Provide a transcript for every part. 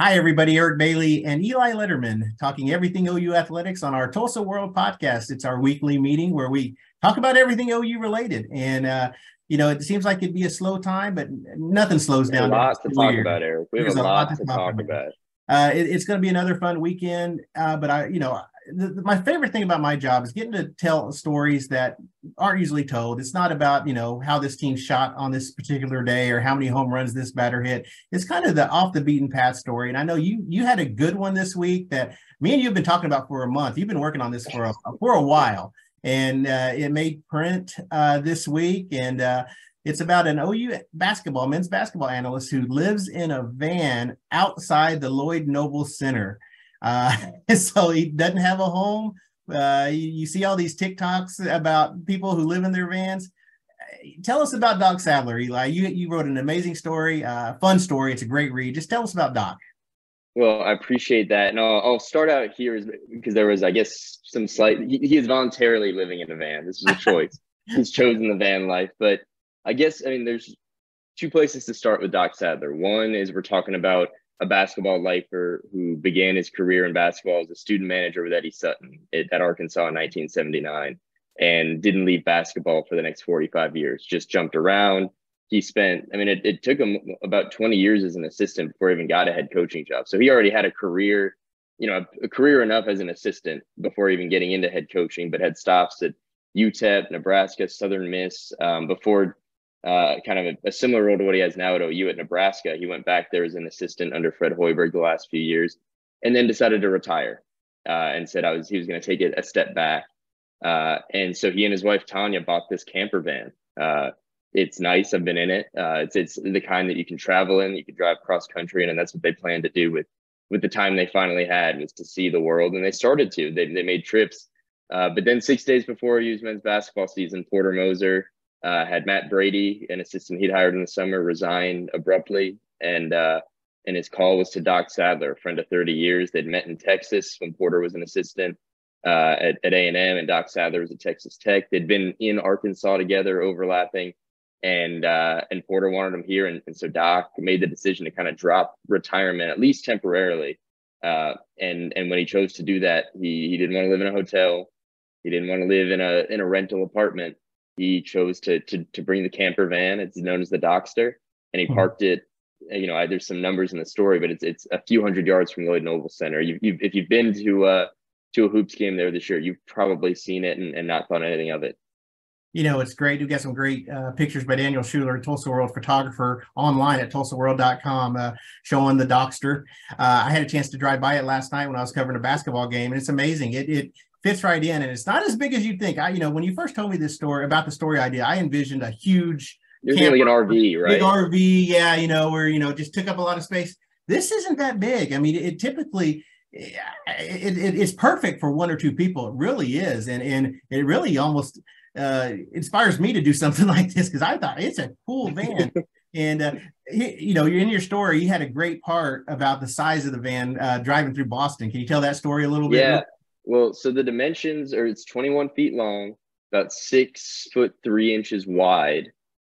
Hi, everybody. Eric Bailey and Eli Lederman talking everything OU athletics on our Tulsa World podcast. It's our weekly meeting where we talk about everything OU related. And, uh, you know, it seems like it'd be a slow time, but nothing slows down. A lot to talk about, Eric. We have There's a lot, lot to talk, talk about. about. Uh, it, it's going to be another fun weekend. Uh, but I, you know, the, my favorite thing about my job is getting to tell stories that aren't usually told. It's not about you know how this team shot on this particular day or how many home runs this batter hit. It's kind of the off the beaten path story. And I know you you had a good one this week that me and you have been talking about for a month. You've been working on this for a for a while, and uh, it made print uh, this week. And uh, it's about an OU basketball men's basketball analyst who lives in a van outside the Lloyd Noble Center. Uh, so he doesn't have a home. Uh, you, you, see all these TikToks about people who live in their vans. Tell us about Doc Sadler, Eli. You you wrote an amazing story, uh, fun story. It's a great read. Just tell us about Doc. Well, I appreciate that, and I'll, I'll start out here because there was, I guess, some slight. He, he is voluntarily living in a van. This is a choice. He's chosen the van life, but I guess I mean there's two places to start with Doc Sadler. One is we're talking about a basketball lifer who began his career in basketball as a student manager with Eddie Sutton at, at Arkansas in 1979 and didn't leave basketball for the next 45 years, just jumped around. He spent, I mean, it, it took him about 20 years as an assistant before he even got a head coaching job. So he already had a career, you know, a, a career enough as an assistant before even getting into head coaching, but had stops at UTEP, Nebraska, Southern Miss um, before uh, kind of a, a, similar role to what he has now at OU at Nebraska. He went back there as an assistant under Fred Hoiberg the last few years, and then decided to retire uh, and said I was he was going to take it a step back. Uh, and so he and his wife Tanya bought this camper van. Uh, it's nice. I've been in it. Uh, it's it's the kind that you can travel in. You can drive cross country in, and that's what they plan to do with with the time they finally had was to see the world. And they started to. They they made trips. But then six days before OU's men's basketball season, Porter Moser uh, had Matt Brady, an assistant he'd hired in the summer, resign abruptly, and uh, and his call was to Doc Sadler, a friend of 30 years. They'd met in Texas when Porter was an assistant uh, at at A and M, and Doc Sadler was at Texas Tech. They'd been in Arkansas together, overlapping, and uh, and Porter wanted him here, and, and so Doc made the decision to kind of drop retirement at least temporarily. Uh, and and when he chose to do that, he he didn't want to live in a hotel. He didn't want to live in a in a rental apartment he chose to to to bring the camper van. It's known as the Docster, and he hmm. parked it. You know, there's some numbers in the story, but it's it's a few hundred yards from Lloyd Noble Center. You, you if you've been to uh to a hoops game there this year, you've probably seen it and, and not thought anything of it. You know, it's great. We've got some great uh, pictures by Daniel Schuler, Tulsa World photographer, online at tulsaworld.com, uh, showing the Docster. Uh, I had a chance to drive by it last night when I was covering a basketball game, and it's amazing. It it fits right in, and it's not as big as you'd think. I, you know, when you first told me this story about the story idea, I envisioned a huge, like an RV, right? Big RV, yeah, you know, where you know just took up a lot of space. This isn't that big. I mean, it, it typically it, it, it's perfect for one or two people. It really is, and and it really almost uh, inspires me to do something like this because I thought it's a cool van. and uh, you know, in your story, you had a great part about the size of the van uh, driving through Boston. Can you tell that story a little bit? Yeah. Well, so the dimensions are it's 21 feet long, about six foot three inches wide,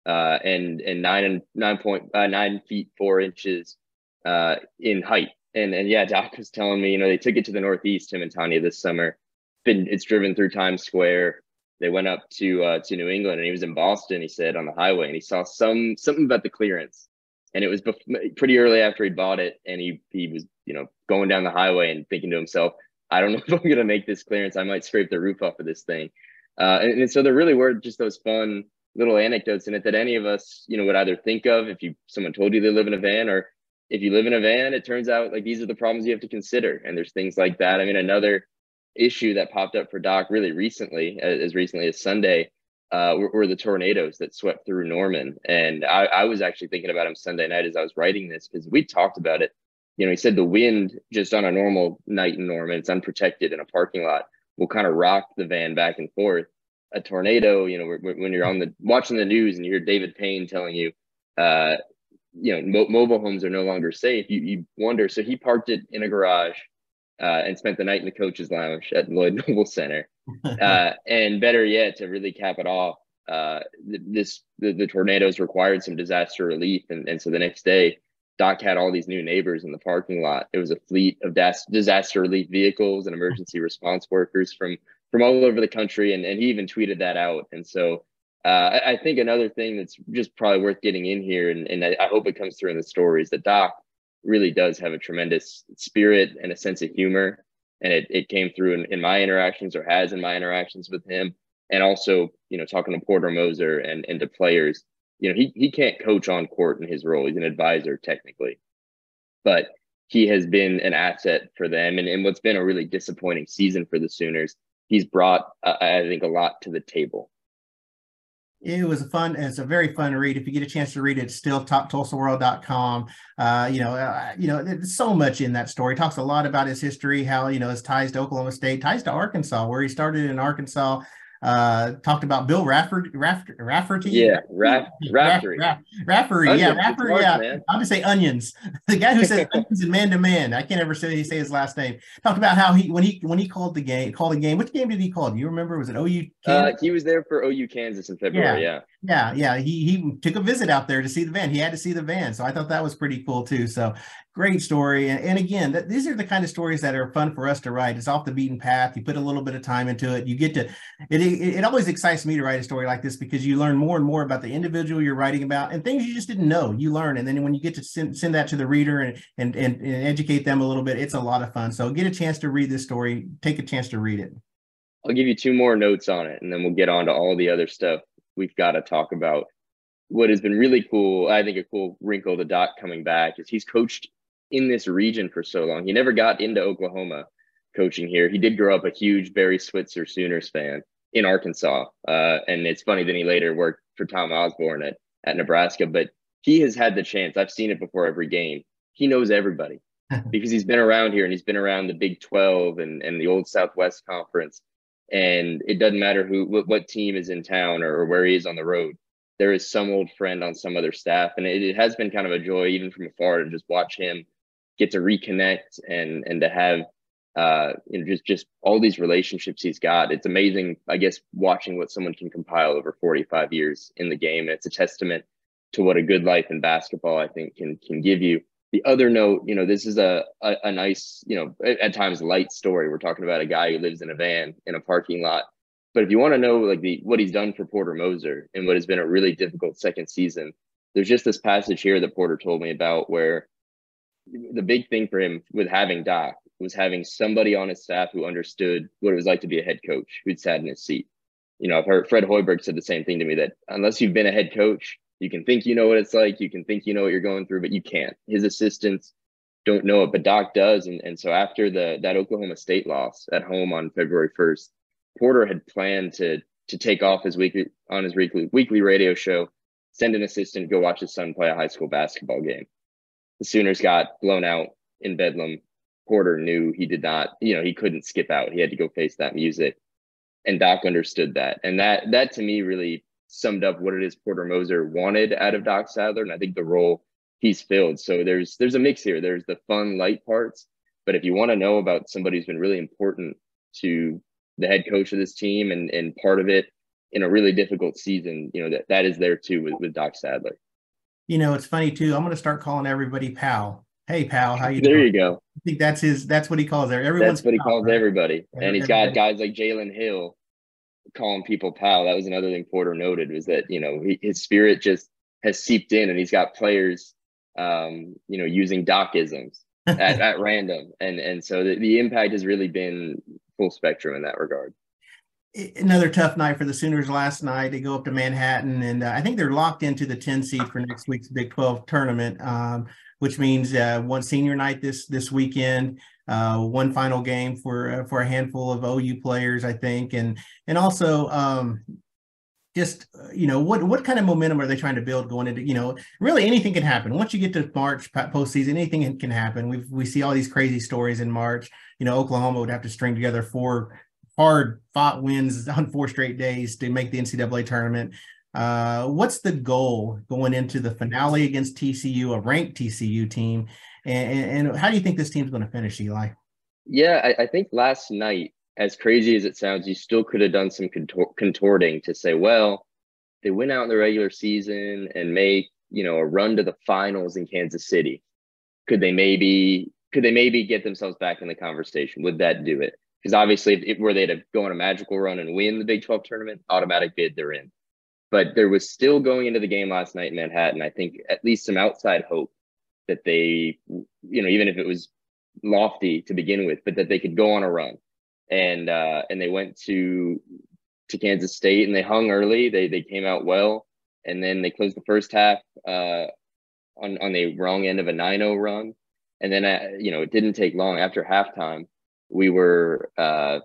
uh, and and nine and nine point uh, nine feet four inches uh, in height. And and yeah, Doc was telling me, you know, they took it to the Northeast, him and Tanya, this summer. Been it's driven through Times Square. They went up to uh, to New England, and he was in Boston. He said on the highway, and he saw some something about the clearance, and it was bef- pretty early after he bought it, and he he was you know going down the highway and thinking to himself, I don't know if I'm going to make this clearance. I might scrape the roof off of this thing. Uh, and, and, so there really were just those fun little anecdotes in it that any of us, you know, would either think of if you someone told you they live in a van, or if you live in a van, it turns out like these are the problems you have to consider. And there's things like that. I mean, another issue that popped up for Doc really recently, as recently as Sunday, uh, were, were, the tornadoes that swept through Norman. And I, I was actually thinking about him Sunday night as I was writing this because we talked about it you know, he said the wind just on a normal night in Norman, it's unprotected in a parking lot, will kind of rock the van back and forth. A tornado, you know, when you're on the watching the news and you hear David Payne telling you, uh, you know, mo- mobile homes are no longer safe, you, you wonder. So he parked it in a garage uh, and spent the night in the coach's lounge at Lloyd Noble Center. Uh, and better yet, to really cap it off, uh, this the, the tornadoes required some disaster relief, and, and so the next day Doc had all these new neighbors in the parking lot. It was a fleet of disaster relief vehicles and emergency response workers from from all over the country, and, and he even tweeted that out. And so uh, I, think another thing that's just probably worth getting in here, and, and I, I hope it comes through in the story, is that Doc really does have a tremendous spirit and a sense of humor. And it, it came through in, in my interactions or has in my interactions with him. And also, you know, talking to Porter Moser and, and to players, you know, he, he can't coach on court in his role. He's an advisor technically, but he has been an asset for them. And, and what's been a really disappointing season for the Sooners, he's brought, uh, I think, a lot to the table. It was a fun it's a very fun read. If you get a chance to read it still talktulsaworld.com uh, you know uh, you know there's so much in that story. Talks a lot about his history how you know his ties to oklahoma state ties to arkansas where he started in arkansas uh, talked about Bill Rafferty. Rafferty, Rafferty yeah, Raff, Rafferty. Raff, Rafferty, yeah, Rafferty, yeah. Man. I'll just say onions. The guy who says onions and man to man. I can't ever say say his last name. Talked about how he when he when he called the game, called a game. Which game did he call? Do you remember? Was it OU? Uh, he was there for OU Kansas in February. Yeah. yeah, yeah, yeah. He he took a visit out there to see the van. He had to see the van, so I thought that was pretty cool too. So great story. And, and again, that, these are the kind of stories that are fun for us to write. It's off the beaten path. You put a little bit of time into it. You get to, it, it, it always excites me to write a story like this because you learn more and more about the individual you're writing about and things you just didn't know. You learn. And then when you get to send, send that to the reader and, and, and, and educate them a little bit, it's a lot of fun. So get a chance to read this story, take a chance to read it. I'll give you two more notes on it and then we'll get on to all the other stuff we've got to talk about what has been really cool, I think a cool wrinkle to Doc coming back is he's coached in this region for so long. He never got into Oklahoma coaching here. He did grow up a huge Barry Switzer Sooners fan in Arkansas. Uh, and it's funny that he later worked for Tom Osborne at, at Nebraska, but he has had the chance. I've seen it before every game. He knows everybody because he's been around here and he's been around the Big 12 and, and the old Southwest Conference. And it doesn't matter who, what, what team is in town or, or where he is on the road. There is some old friend on some other staff. And it, it has been kind of a joy, even from afar, to just watch him get to reconnect and and to have uh, you know just just all these relationships he's got. It's amazing, I guess, watching what someone can compile over 45 years in the game. And it's a testament to what a good life in basketball I think can can give you. The other note, you know, this is a, a, a nice, you know, at, times light story. We're talking about a guy who lives in a van in a parking lot. But if you want to know like the what he's done for Porter Moser and what has been a really difficult second season, there's just this passage here that Porter told me about where the big thing for him with having Doc was having somebody on his staff who understood what it was like to be a head coach who'd sat in his seat. You know, I've heard Fred Hoiberg said the same thing to me that unless you've been a head coach, you can think you know what it's like, you can think you know what you're going through, but you can't. His assistants don't know it, but Doc does. And, and so after the that Oklahoma State loss at home on February 1st, Porter had planned to to take off his weekly on his weekly weekly radio show, send an assistant, go watch his son play a high school basketball game the Sooners got blown out in Bedlam, Porter knew he did not, you know, he couldn't skip out. He had to go face that music. And Doc understood that. And that that to me really summed up what it is Porter Moser wanted out of Doc Sadler. And I think the role he's filled. So there's there's a mix here. There's the fun, light parts. But if you want to know about somebody who's been really important to the head coach of this team and, and part of it in a really difficult season, you know, that, that is there too with, with Doc Sadler you know, it's funny too. I'm going to start calling everybody pal. Hey, pal, how you there doing? you go. I think that's his. That's what he calls there. Everyone's that's what he calls right? everybody, and he's got guys like Jalen Hill calling people pal. That was another thing Porter noted was that you know he, his spirit just has seeped in, and he's got players, um, you know, using docisms at, at random, and and so the, the impact has really been full spectrum in that regard another tough night for the Sooners last night. They go up to Manhattan, and uh, I think they're locked into the 10 seed for next week's Big 12 tournament, um, which means uh, one senior night this this weekend, uh, one final game for uh, for a handful of OU players, I think, and and also. Um, just you know what what kind of momentum are they trying to build going into you know really anything can happen once you get to March postseason anything can happen we we see all these crazy stories in March you know Oklahoma would have to string together four hard fought wins on four straight days to make the NCAA tournament. Uh, what's the goal going into the finale against TCU, a ranked TCU team? And, and how do you think this team's going to finish, Eli? Yeah, I, I, think last night, as crazy as it sounds, you still could have done some contor- contorting to say, well, they went out in the regular season and make you know, a run to the finals in Kansas City, could they maybe could they maybe get themselves back in the conversation? Would that do it? Because obviously, if, if were they to go on a magical run and win the Big 12 tournament, automatic bid, they're in. But there was still going into the game last night in Manhattan, I think at least some outside hope that they, you know, even if it was lofty to begin with, but that they could go on a run. And uh, and they went to to Kansas State and they hung early. They they came out well, and then they closed the first half uh, on on the wrong end of a 9-0 run, and then uh, you know it didn't take long after halftime. We were uh,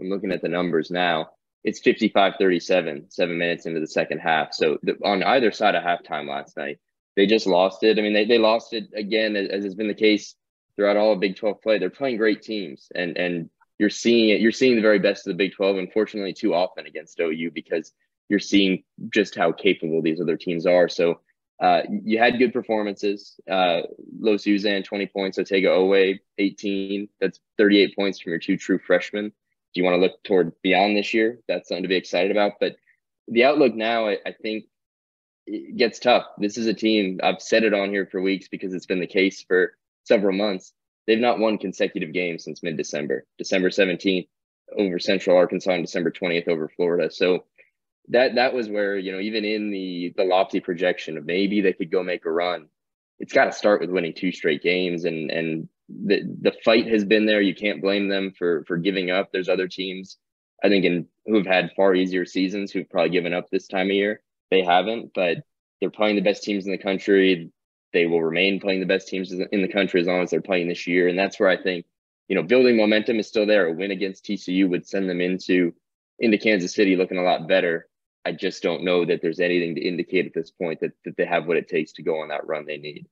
I'm looking at the numbers now. It's 55-37, seven minutes into the second half. So the, on either side of halftime last night, they just lost it. I mean, they, they lost it again, as has been the case throughout all of Big 12 play. They're playing great teams, and and you're seeing it. You're seeing the very best of the Big 12, unfortunately, too often against OU because you're seeing just how capable these other teams are. So uh, you had good performances. Uh, Los Uzan, 20 points. Otega Oweh, 18. That's 38 points from your two true freshmen. Do you want to look toward beyond this year? That's something to be excited about. But the outlook now, I, I think, it gets tough. This is a team, I've said it on here for weeks because it's been the case for several months. They've not won consecutive games since mid December, December 17th over Central Arkansas and December 20th over Florida. So that that was where, you know, even in the the lofty projection of maybe they could go make a run, it's got to start with winning two straight games and and the the fight has been there. You can't blame them for for giving up. There's other teams I think in who have had far easier seasons who've probably given up this time of year. They haven't, but they're playing the best teams in the country they will remain playing the best teams in the country as long as they're playing this year. And that's where I think, you know, building momentum is still there. A win against TCU would send them into into Kansas City looking a lot better. I just don't know that there's anything to indicate at this point that, that they have what it takes to go on that run they need.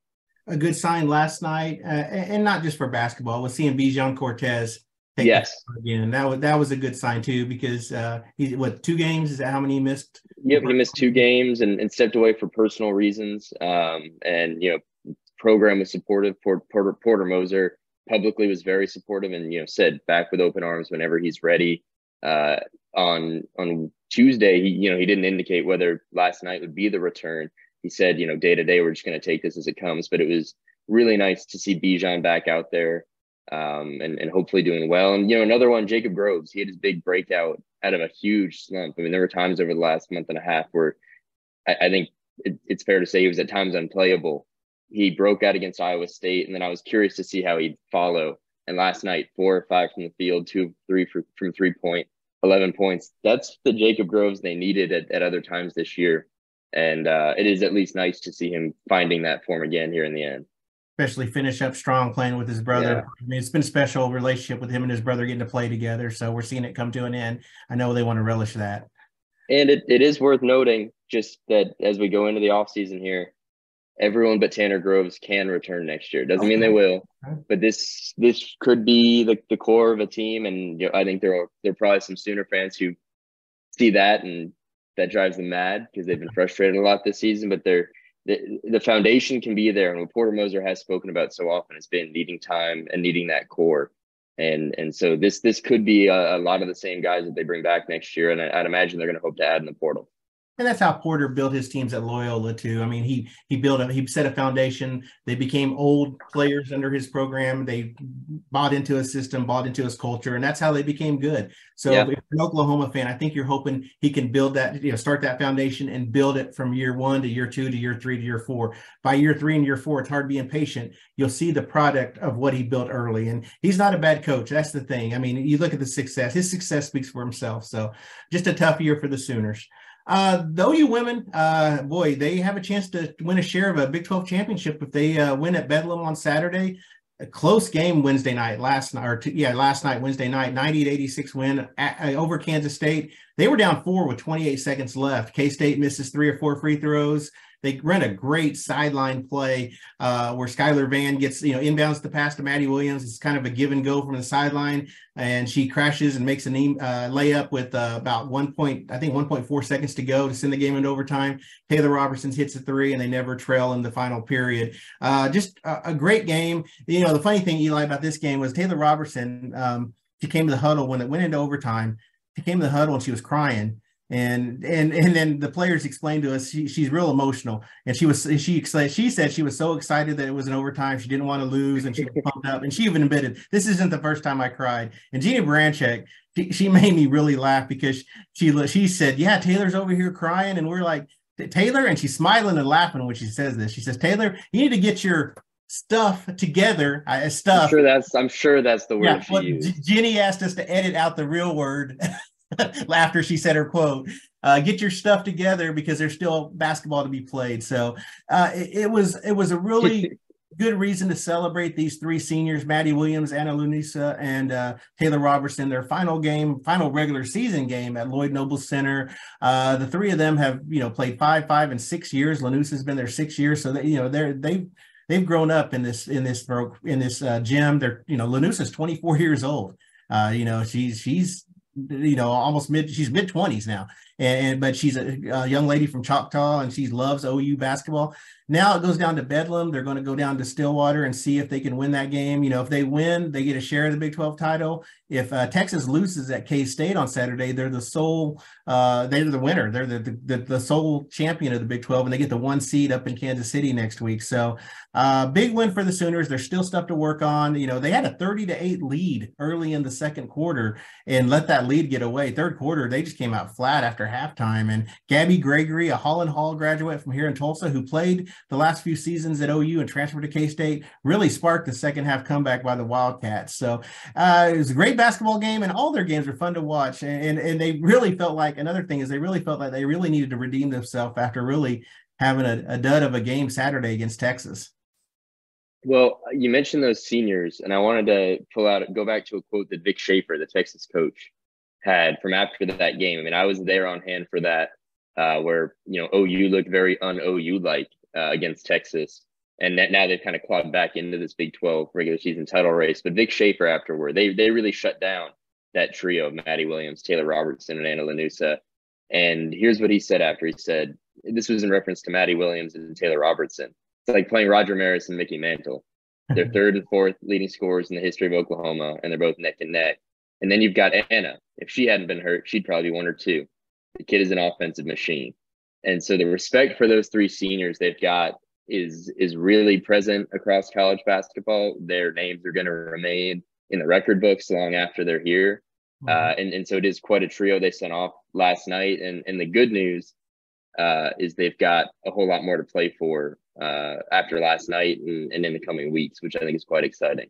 A good sign last night, uh, and not just for basketball, was seeing Bijan Cortes take yes again. That was that was a good sign too because uh, he what two games is that how many he missed? Yep, he missed two games and, and stepped away for personal reasons. Um, and you know, program was supportive. Porter, Porter Porter Moser publicly was very supportive and you know said back with open arms whenever he's ready. Uh, on on Tuesday, he you know he didn't indicate whether last night would be the return. He said you know day to day we're just going to take this as it comes. But it was really nice to see Bijan back out there um, and, and hopefully doing well. And, you know, another one, Jacob Groves, he had his big breakout out of a huge slump. I mean, there were times over the last month and a half where I, I think it, it's fair to say he was at times unplayable. He broke out against Iowa State, and then I was curious to see how he'd follow. And last night, four or five from the field, two, three for, from three point, 11 points. That's the Jacob Groves they needed at, at other times this year. And uh, it is at least nice to see him finding that form again here in the end especially finish up strong playing with his brother. Yeah. I mean, it's been a special relationship with him and his brother getting to play together. So we're seeing it come to an end. I know they want to relish that. And it, it is worth noting just that as we go into the off season here, everyone but Tanner Groves can return next year. Doesn't okay. mean they will, but this this could be the, the core of a team. And you know, I think there are there are probably some Sooner fans who see that and that drives them mad because they've been frustrated a lot this season. But they're the, the foundation can be there. And what Porter Moser has spoken about so often has been needing time and needing that core. And and so this this could be a, a lot of the same guys that they bring back next year. And I, I'd imagine they're going to hope to add in the portal and that's how Porter built his teams at Loyola too. I mean, he he built a he set a foundation. They became old players under his program. They bought into his system, bought into his culture, and that's how they became good. So, yeah. if you're an Oklahoma fan, I think you're hoping he can build that, you know, start that foundation and build it from year one to year two to year three to year four. By year three and year four, it's hard to be impatient. You'll see the product of what he built early, and he's not a bad coach. That's the thing. I mean, you look at the success. His success speaks for himself. So, just a tough year for the Sooners. Uh, the OU women, uh, boy, they have a chance to win a share of a Big 12 championship if they uh, win at Bedlam on Saturday. A close game Wednesday night, last night, or t- yeah, last night, Wednesday night, 98 86 win at, over Kansas State. They were down four with 28 seconds left. K State misses three or four free throws. They run a great sideline play uh, where Skylar Vann gets, you know, inbounds the pass to Maddie Williams. It's kind of a give and go from the sideline, and she crashes and makes a uh, layup with uh, about one point, I think 1.4 seconds to go to send the game into overtime. Taylor Robertson hits a three, and they never trail in the final period. Uh, just a, a, great game. You know, the funny thing, Eli, about this game was Taylor Robertson. Um, she came to the huddle when it went into overtime. She came to the huddle and she was crying and and and then the players explained to us she, she's real emotional. And she was she she said she was so excited that it was an overtime. She didn't want to lose and she was pumped up. And she even admitted this isn't the first time i cried. And Jennie Baranczyk she, she made me really laugh because she she said yeah taylor's over here crying. And we're like taylor? And she's smiling and laughing when she says this. She says taylor you need to get your stuff together. I uh, stuff. I'm sure that's I'm sure that's the word yeah, she used. Jennie asked us to edit out the real word after she said her quote. Uh, get your stuff together because there's still basketball to be played. So uh, it, it, was it was a really good reason to celebrate these three seniors: Maddie Williams, Anna Llanusa, and uh, Taylor Robertson. Their final game, final regular season game at Lloyd Noble Center. Uh, the three of them have you know played five, five, and six years. Llanusa's been there six years, so they you know they're they they've grown up in this in this broke, in this uh, gym. They're you know Llanusa's 24 years old. Uh, you know she's she's you know almost mid she's mid 20s now. And but she's a, a, young lady from choctaw and she loves ou basketball now it goes down to bedlam. They're going to go down to stillwater and see if they can win that game. You know if they win they get a share of the big 12 title. If uh, texas loses at k-state on saturday they're the sole uh, they're the winner. They're the, the, the sole champion of the big 12 and they get the one seed up in kansas city next week. So uh, big win for the sooners. There's still stuff to work on. You know they had a 30 to 8 lead early in the second quarter and let that lead get away. Third quarter they just came out flat after halftime. And Gabby Gregory, a Holland Hall graduate from here in Tulsa, who played the last few seasons at OU and transferred to K State, really sparked the second half comeback by the Wildcats. So uh, it was a great basketball game, and all their games were fun to watch. And, and, and they really felt like another thing is they really felt like they really needed to redeem themselves after really having a, a dud of a game Saturday against Texas. Well, you mentioned those seniors, and I wanted to pull out, go back to a quote that Vic Schaefer, the Texas coach, had from after that game. I mean, I was there on hand for that, uh, where you know OU looked very un OU like uh, against Texas, and that now they've kind of clawed back into this Big Twelve regular season title race. But Vic Schaefer afterward, they they really shut down that trio of Maddie Williams, Taylor Robertson, and Anna Llanusa. And here's what he said after he said this was in reference to Maddie Williams and Taylor Robertson. It's like playing Roger Maris and Mickey Mantle. They're third and fourth leading scorers in the history of Oklahoma, and they're both neck and neck. And then you've got Anna. If she hadn't been hurt, she'd probably be one or two. The kid is an offensive machine. And so the respect for those three seniors they've got is is really present across college basketball. Their names are going to remain in the record books long after they're here. Mm-hmm. Uh, and, and so it is quite a trio they sent off last night. And, and the good news uh, is they've got a whole lot more to play for uh, after last night and, and in the coming weeks, which I think is quite exciting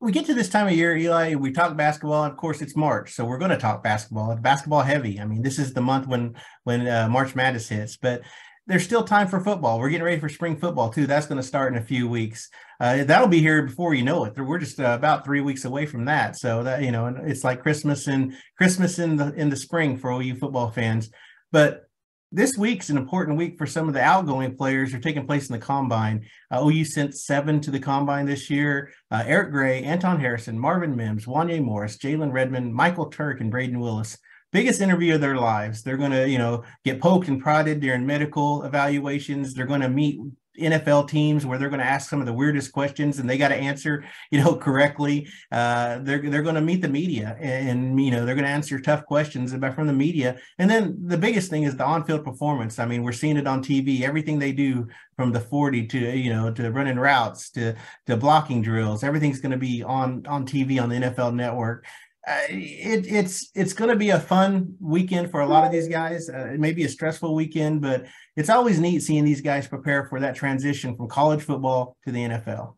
we get to this time of year, Eli, we talk basketball. Of course, it's March, so we're going to talk basketball. It's basketball heavy. I mean, this is the month when when uh, March Madness hits, but there's still time for football. We're getting ready for spring football too. That's going to start in a few weeks. Uh, that'll be here before you know it. We're just uh, about three weeks away from that. So that you know, it's like Christmas and Christmas in the in the spring for all you football fans. But this week's an important week for some of the outgoing players who are taking place in the combine. Uh, OU sent seven to the combine this year. Uh, Eric Gray, Anton Harrison, Marvin Mims, Wanya Morris, Jalen Redmond, Michael Turk, and Brayden Willis. Biggest interview of their lives. They're going to, you know, get poked and prodded during medical evaluations. They're going to meet NFL teams where they're going to ask some of the weirdest questions and they got to answer, you know, correctly. Uh, they're they're going to meet the media and, and, you know they're going to answer tough questions about from the media. And then the biggest thing is the on-field performance. I mean, we're seeing it on TV. Everything they do from the 40 to you know to running routes to to blocking drills, everything's going to be on on TV on the NFL Network. Uh, it, it's it's going to be a fun weekend for a lot of these guys. Uh, it may be a stressful weekend, but it's always neat seeing these guys prepare for that transition from college football to the NFL.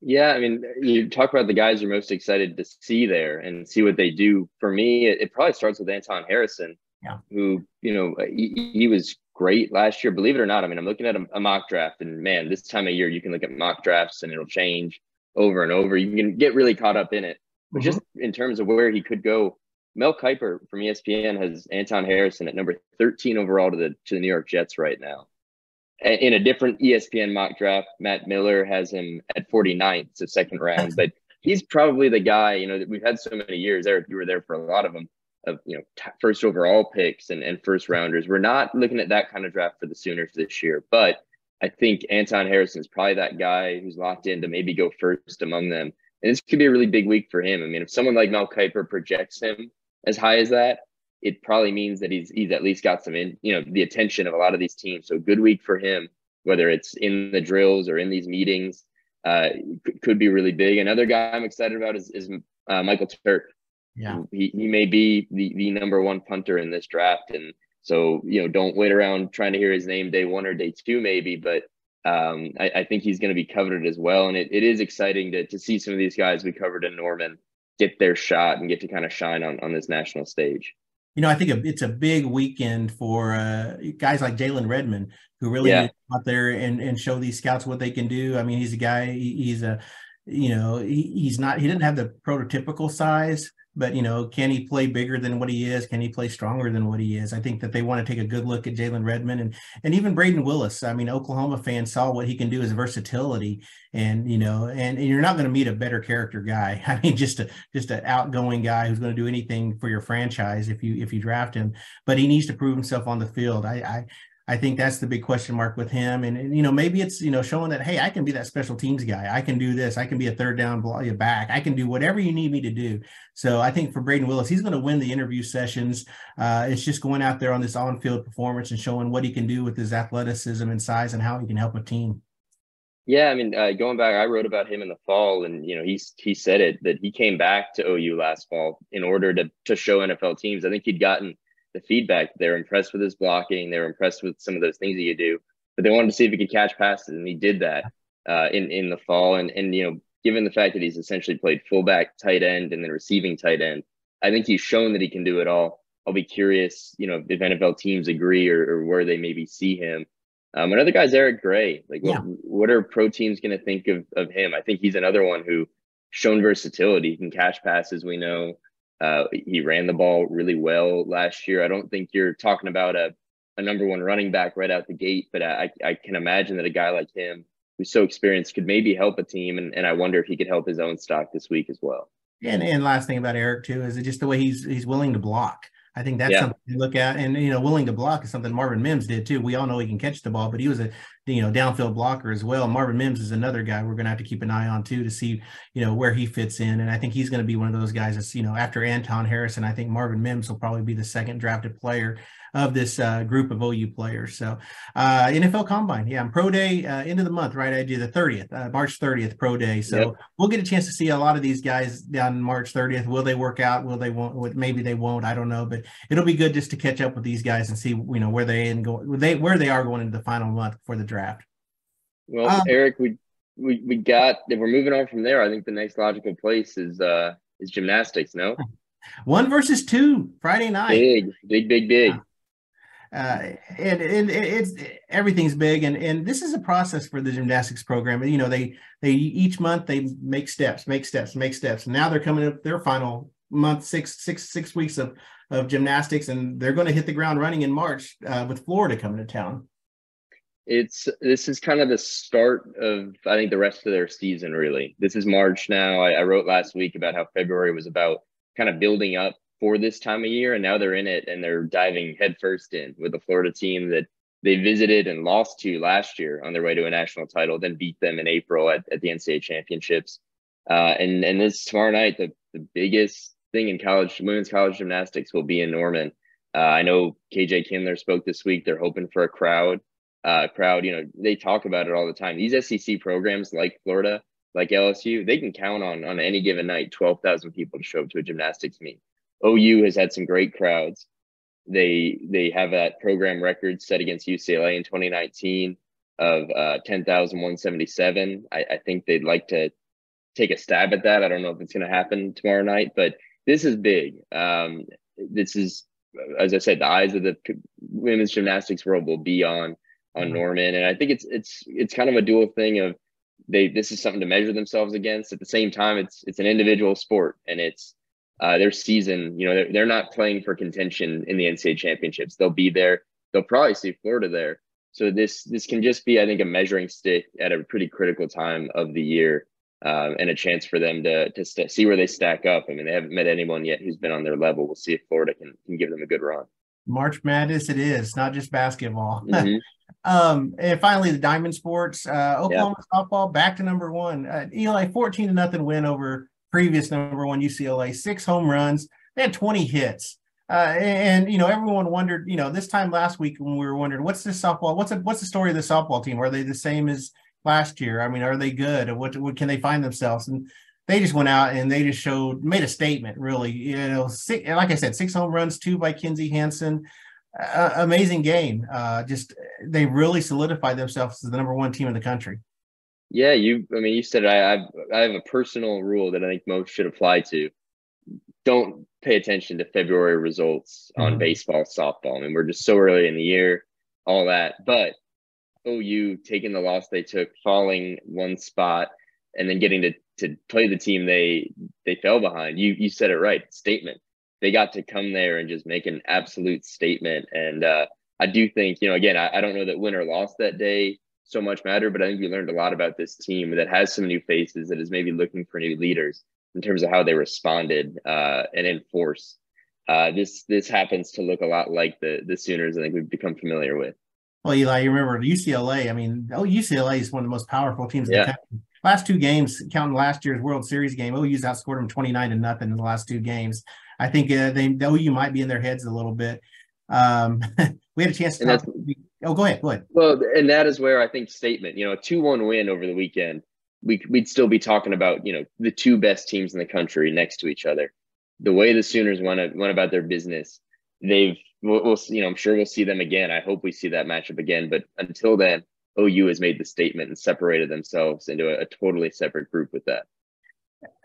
Yeah, I mean, you talk about the guys you're most excited to see there and see what they do. For me, it, it probably starts with Anton Harrison, yeah. who you know he, he, was great last year. Believe it or not, I mean, I'm looking at a, a mock draft, and man, this time of year you can look at mock drafts and it'll change over and over. You can get really caught up in it but mm-hmm. just in terms of where he could go, Mel Kiper from ESPN has Anton Harrison at number 13 overall to the to the New York Jets right now. In a different ESPN mock draft, Matt Miller has him at 49th, so second round. But he's probably the guy, you know, that we've had so many years. Eric, you were there for a lot of them, of you know, t- first overall picks and, and first rounders. We're not looking at that kind of draft for the Sooners this year, but I think Anton Harrison is probably that guy who's locked in to maybe go first among them. And this could be a really big week for him. I mean, if someone like Mel Kiper projects him as high as that, it probably means that he's he's at least got some in you know the attention of a lot of these teams. So good week for him, whether it's in the drills or in these meetings, uh, could, could be really big. Another guy I'm excited about is, is uh, Michael Turk. Yeah, he, he may be the the number one punter in this draft, and so you know don't wait around trying to hear his name day one or day two maybe, but um, I, I, think he's going to be coveted as well. And it, it is exciting to, to see some of these guys we covered in Norman get their shot and get to kind of shine on, on this national stage. You know, I think it's a big weekend for uh, guys like Jalen Redmond, who really yeah. out there and, and show these scouts what they can do. I mean, he's a guy, he's a, you know, he, he's not, he didn't have the prototypical size, but you know, can he play bigger than what he is? Can he play stronger than what he is? I think that they want to take a good look at Jalen Redmond and and even Brayden Willis. I mean, Oklahoma fans saw what he can do as versatility, and you know, and, and you're not going to meet a better character guy. I mean, just a just an outgoing guy who's going to do anything for your franchise if you if you draft him. But he needs to prove himself on the field. I, I I think that's the big question mark with him. And, and, you know, maybe it's, you know, showing that, hey, I can be that special teams guy. I can do this. I can be a third down back. I can do whatever you need me to do. So I think for Brayden Willis, he's going to win the interview sessions. Uh, it's just going out there on this on field performance and showing what he can do with his athleticism and size and how he can help a team. Yeah, I mean, uh, going back, I wrote about him in the fall, and you know, he's he said it that he came back to OU last fall in order to to show NFL teams. I think he'd gotten the feedback. They're impressed with his blocking. They're impressed with some of those things that you do, but they wanted to see if he could catch passes, and he did that uh, in in the fall. And and you know, given the fact that he's essentially played fullback, tight end, and then receiving tight end, I think he's shown that he can do it all. I'll be curious, you know, if NFL teams agree or, or where they maybe see him. Um, another guy's Eric Gray. Like, yeah. what, what are pro teams going to think of of him? I think he's another one who shown versatility. He can catch passes. We know. Uh, he ran the ball really well last year. I don't think you're talking about a, a number one running back right out the gate, but I, I can imagine that a guy like him who's so experienced could maybe help a team. And, and I wonder if he could help his own stock this week as well. And, and last thing about Eric too is it just the way he's he's willing to block. I think that's yeah. something to look at. And you know, willing to block is something Marvin Mims did too. We all know he can catch the ball, but he was a you know downfield blocker as well. Marvin Mims is another guy we're going to have to keep an eye on too to see you know where he fits in. And I think he's going to be one of those guys that's you know after Anton Harrison, I think Marvin Mims will probably be the second drafted player of this uh, group of OU players. So uh, NFL Combine, yeah, Pro Day uh, end of the month, right? I do the 30th, uh, March 30th, Pro Day. So yep. we'll get a chance to see a lot of these guys down March 30th. Will they work out? Will they won't? Maybe they won't. I don't know, but it'll be good just to catch up with these guys and see you know where they and go they where they are going into the final month for the draft. Well, um, Eric, we we we got if we're moving on from there, I think the next logical place is uh is gymnastics. No, one versus two Friday night. Big, big, big, big. Uh, and, and it's everything's big and and this is a process for the gymnastics program. You know they they each month they make steps make steps make steps. And now they're coming up their final month six six six weeks of of gymnastics and they're going to hit the ground running in march uh, with florida coming to town. It's this is kind of the start of i think the rest of their season really. This is march now. I, I wrote last week about how february was about kind of building up for this time of year, and now they're in it and they're diving headfirst in with the Florida team that they visited and lost to last year on their way to a national title, then beat them in April at, at the NCAA championships. Uh, and and this tomorrow night, the, the biggest thing in college women's college gymnastics will be in Norman. Uh, I know KJ Kindler spoke this week. They're hoping for a crowd. Uh, crowd, you know, they talk about it all the time. These SEC programs like Florida, like LSU, they can count on on any given night twelve thousand people to show up to a gymnastics meet. OU has had some great crowds. They they have that program record set against UCLA in 2019 of uh, 10,177. I, I think they'd like to take a stab at that. I don't know if it's going to happen tomorrow night, but this is big. Um, this is, as I said, the eyes of the women's gymnastics world will be on on mm-hmm. Norman, and I think it's it's it's kind of a dual thing of they this is something to measure themselves against. At the same time, it's it's an individual sport, and it's uh, their season, you know, they're, they're not playing for contention in the NCAA championships. They'll be there. They'll probably see Florida there. So this this can just be, I think, a measuring stick at a pretty critical time of the year, um, and a chance for them to to st- see where they stack up. I mean, they haven't met anyone yet who's been on their level. We'll see if Florida can can give them a good run. March Madness, it is not just basketball. Mm-hmm. um, and finally, the Diamond Sports, uh, Oklahoma softball back to number one. Uh, Eli, fourteen to nothing win over previous number one UCLA, six home runs. They had 20 hits. Uh, and you know, everyone wondered. You know, this time last week when we were wondering, what's this softball? What's what's the story of the softball team? Are they the same as last year? I mean, are they good? What, what can they find themselves? And they just went out and they just showed made a statement. Really, you know, six, like I said, six home runs, two by Kinzie Hansen. Uh, amazing game. Uh, just they really solidified themselves as the number one team in the country. Yeah, you. I mean, you said I. I've, I have a personal rule that I think most should apply to. Don't pay attention to February results on mm-hmm. baseball, softball. I mean, we're just so early in the year, all that. But OU taking the loss they took, falling one spot, and then getting to to play the team they they fell behind. You you said it right. Statement. They got to come there and just make an absolute statement. And uh, I do think you know again I, I don't know that win or loss that day so much matter, but I think we learned a lot about this team that has some new faces that is maybe looking for new leaders in terms of how they responded uh, and enforce. Uh, this this happens to look a lot like the the Sooners. I think we've become familiar with. Well, Eli, you remember UCLA? I mean, oh, UCLA is one of the most powerful teams yeah. in the last two games, counting last year's World Series game, OU's outscored them 29 to nothing in the last two games. I think uh, they OU might be in their heads a little bit. Um, we had a chance to talk. Oh, go ahead. Go ahead. Well, and that is where I think statement, you know, a 2 1 win over the weekend, we, we'd still be talking about, you know, the two best teams in the country next to each other. The way the Sooners went, went about their business, they've, we'll, we'll, you know, I'm sure we'll see them again. I hope we see that matchup again. But until then, OU has made the statement and separated themselves into a, a totally separate group with that.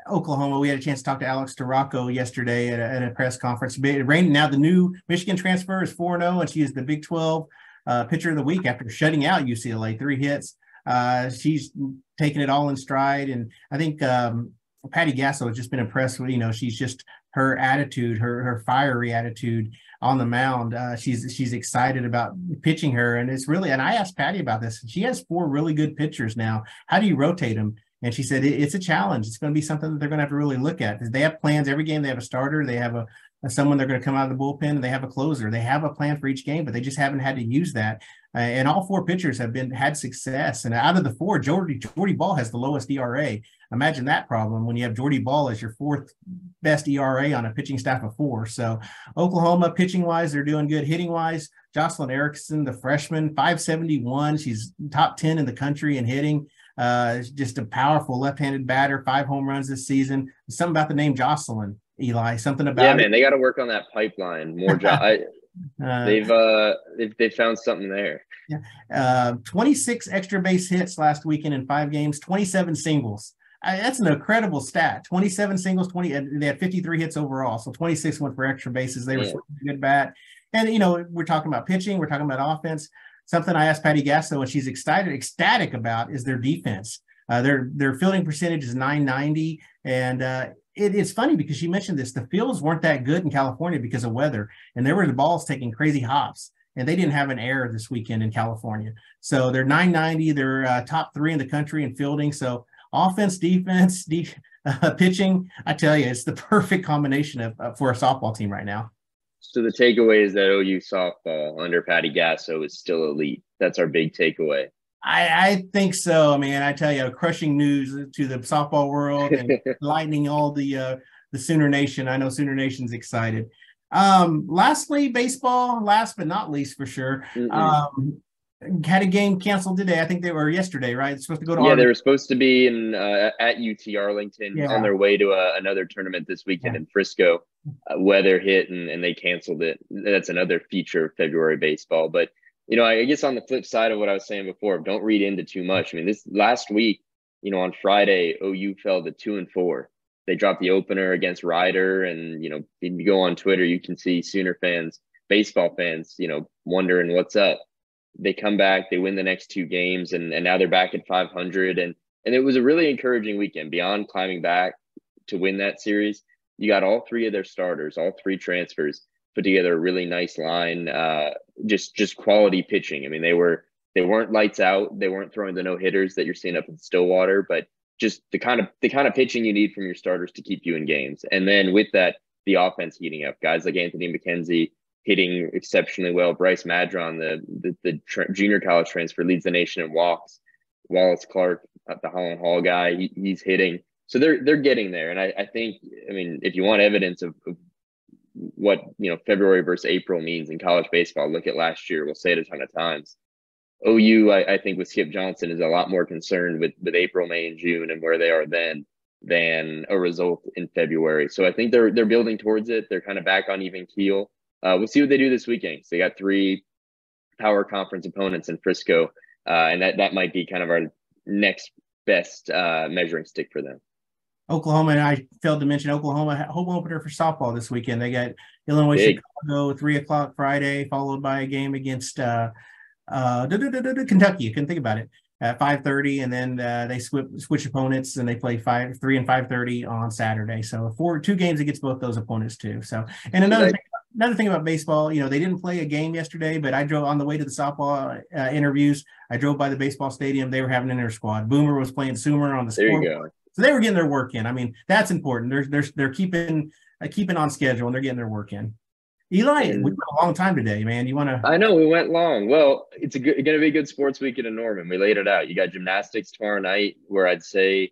Oklahoma. We had a chance to talk to Alex Storako yesterday at a, at a press conference. Rain, now the new Michigan transfer is 4 0, and she is the Big 12 uh, pitcher of the week after shutting out UCLA, three hits. Uh, she's taken it all in stride. And I think um, Patty Gasso has just been impressed with, you know, she's just her attitude, her her fiery attitude on the mound. Uh, she's she's excited about pitching her, and it's really. And I asked Patty about this. She has four really good pitchers now. How do you rotate them? And she said it's a challenge. It's going to be something that they're going to have to really look at. They have plans every game. They have a starter. They have a someone they're going to come out of the bullpen. And they have a closer. They have a plan for each game, but they just haven't had to use that. Uh, and all four pitchers have been had success. And out of the four, Jordy Jordy Bahl has the lowest ERA. Imagine that problem when you have Jordy Bahl as your fourth best ERA on a pitching staff of four. So Oklahoma pitching wise, they're doing good. Hitting wise, Jocelyn Erickson, the freshman, 571. She's top 10 in the country in hitting. Uh, just a powerful left-handed batter, five home runs this season. Something about the name Jocelyn, Eli. Something about yeah, man. They got to work on that pipeline more. Jo- I, uh, they've uh they've, they've found something there. Yeah, uh, 26 extra base hits last weekend in five games, 27 singles. I, that's an incredible stat. 27 singles, 20. They had 53 hits overall, so 26 went for extra bases. They were a good bat. And you know, we're talking about pitching, we're talking about offense. Something I asked Patty Gasso, and she's excited, ecstatic about, is their defense. Uh, their their fielding percentage is 990, and uh, it, it's funny because she mentioned this. The fields weren't that good in California because of weather, and there were the balls taking crazy hops, and they didn't have an error this weekend in California. So they're 990. They're uh, top three in the country in fielding. So offense, defense, de- uh, pitching. I tell you, it's the perfect combination of uh, for a softball team right now. So the takeaway is that OU softball under Patty Gasso is still elite. That's our big takeaway. I, I think so, man. I tell you, crushing news to the softball world and lightening all the uh, the Sooner Nation. I know Sooner Nation's excited. Um, lastly, baseball. Last but not least, for sure. Um, had a game canceled today. I think they were yesterday, right? It's supposed to go to. Yeah, Arlington. they were supposed to be in uh, at UT Arlington yeah. on their way to a, another tournament this weekend yeah. in Frisco. Uh, weather hit and, and they canceled it. That's another feature of February baseball. But you know, I guess on the flip side of what I was saying before, don't read into too much. I mean, this last week, you know, on Friday, OU fell to two and four. They dropped the opener against Rider, and you know, if you go on Twitter, you can see Sooner fans, baseball fans, you know, wondering what's up they come back, they win the next two games, and, and now they're back at 500. And and it was a really encouraging weekend. Beyond climbing back to win that series, you got all three of their starters, all three transfers, put together a really nice line. Uh, just just quality pitching. I mean, they were they weren't lights out. They weren't throwing the no hitters that you're seeing up in Stillwater, but just the kind of the kind of pitching you need from your starters to keep you in games. And then with that, the offense heating up. Guys like Anthony McKenzie, hitting exceptionally well. Bryce Madron, the the, the tra- junior college transfer, leads the nation in walks. Wallace Clark, uh, the Holland Hall guy, he, he's hitting. So they're they're getting there, and I, I think I mean if you want evidence of, of what you know February versus April means in college baseball. Look at last year. We'll say it a ton of times. OU, I, I think with Skip Johnson is a lot more concerned with with April, May, and June and where they are then than a result in February. So I think they're they're building towards it. They're kind of back on even keel. Uh, we'll see what they do this weekend. So they got three power conference opponents in Frisco, uh, and that that might be kind of our next best uh, measuring stick for them. Oklahoma, and I failed to mention Oklahoma home opener for softball this weekend. They got Illinois Big. Chicago three o'clock Friday, followed by a game against uh, uh, Kentucky. You can think about it at five thirty, and then uh, they switch switch opponents and they play five three and five thirty on Saturday. So four two games against both those opponents too. So and another thing, another thing about baseball, you know, they didn't play a game yesterday, but I drove on the way to the softball uh, interviews. I drove by the baseball stadium. They were having an inter squad. Boomer was playing Sooner on the there scoreboard. So they were getting their work in. I mean, that's important. They're they're they're keeping uh, keeping on schedule and they're getting their work in. Eli, we went a long time today, man. You want to? I know we went long. Well, it's going to be a good sports weekend in Norman. We laid it out. You got gymnastics tomorrow night, where I'd say,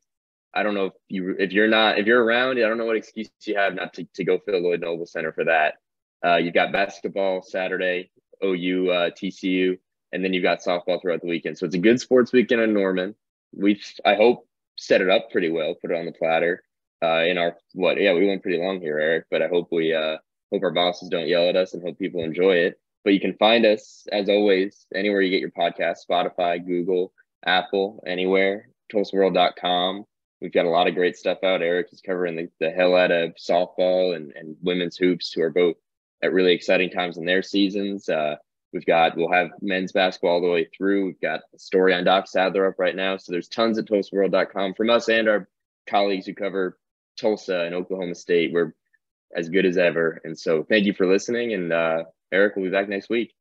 I don't know if you if you're not if you're around, I don't know what excuse you have not to, to go fill Lloyd Noble Center for that. Uh, you've got basketball Saturday, OU, uh, TCU, and then you've got softball throughout the weekend. So it's a good sports weekend in Norman. We've I hope set it up pretty well, put it on the platter. Uh, in our what? Yeah, we went pretty long here, Eric. But I hope we uh, hope our bosses don't yell at us and hope people enjoy it. But you can find us as always anywhere you get your podcast: Spotify, Google, Apple, anywhere. TulsaWorld.com. We've got a lot of great stuff out. Eric is covering the, the hell out of softball and, and women's hoops, who are both at really exciting times in their seasons. Uh, we've got we'll have men's basketball all the way through. We've got a story on Doc Sadler up right now. So there's tons at TulsaWorld.com from us and our colleagues who cover Tulsa and Oklahoma State. We're as good as ever. And so thank you for listening. And uh, Eric will be back next week.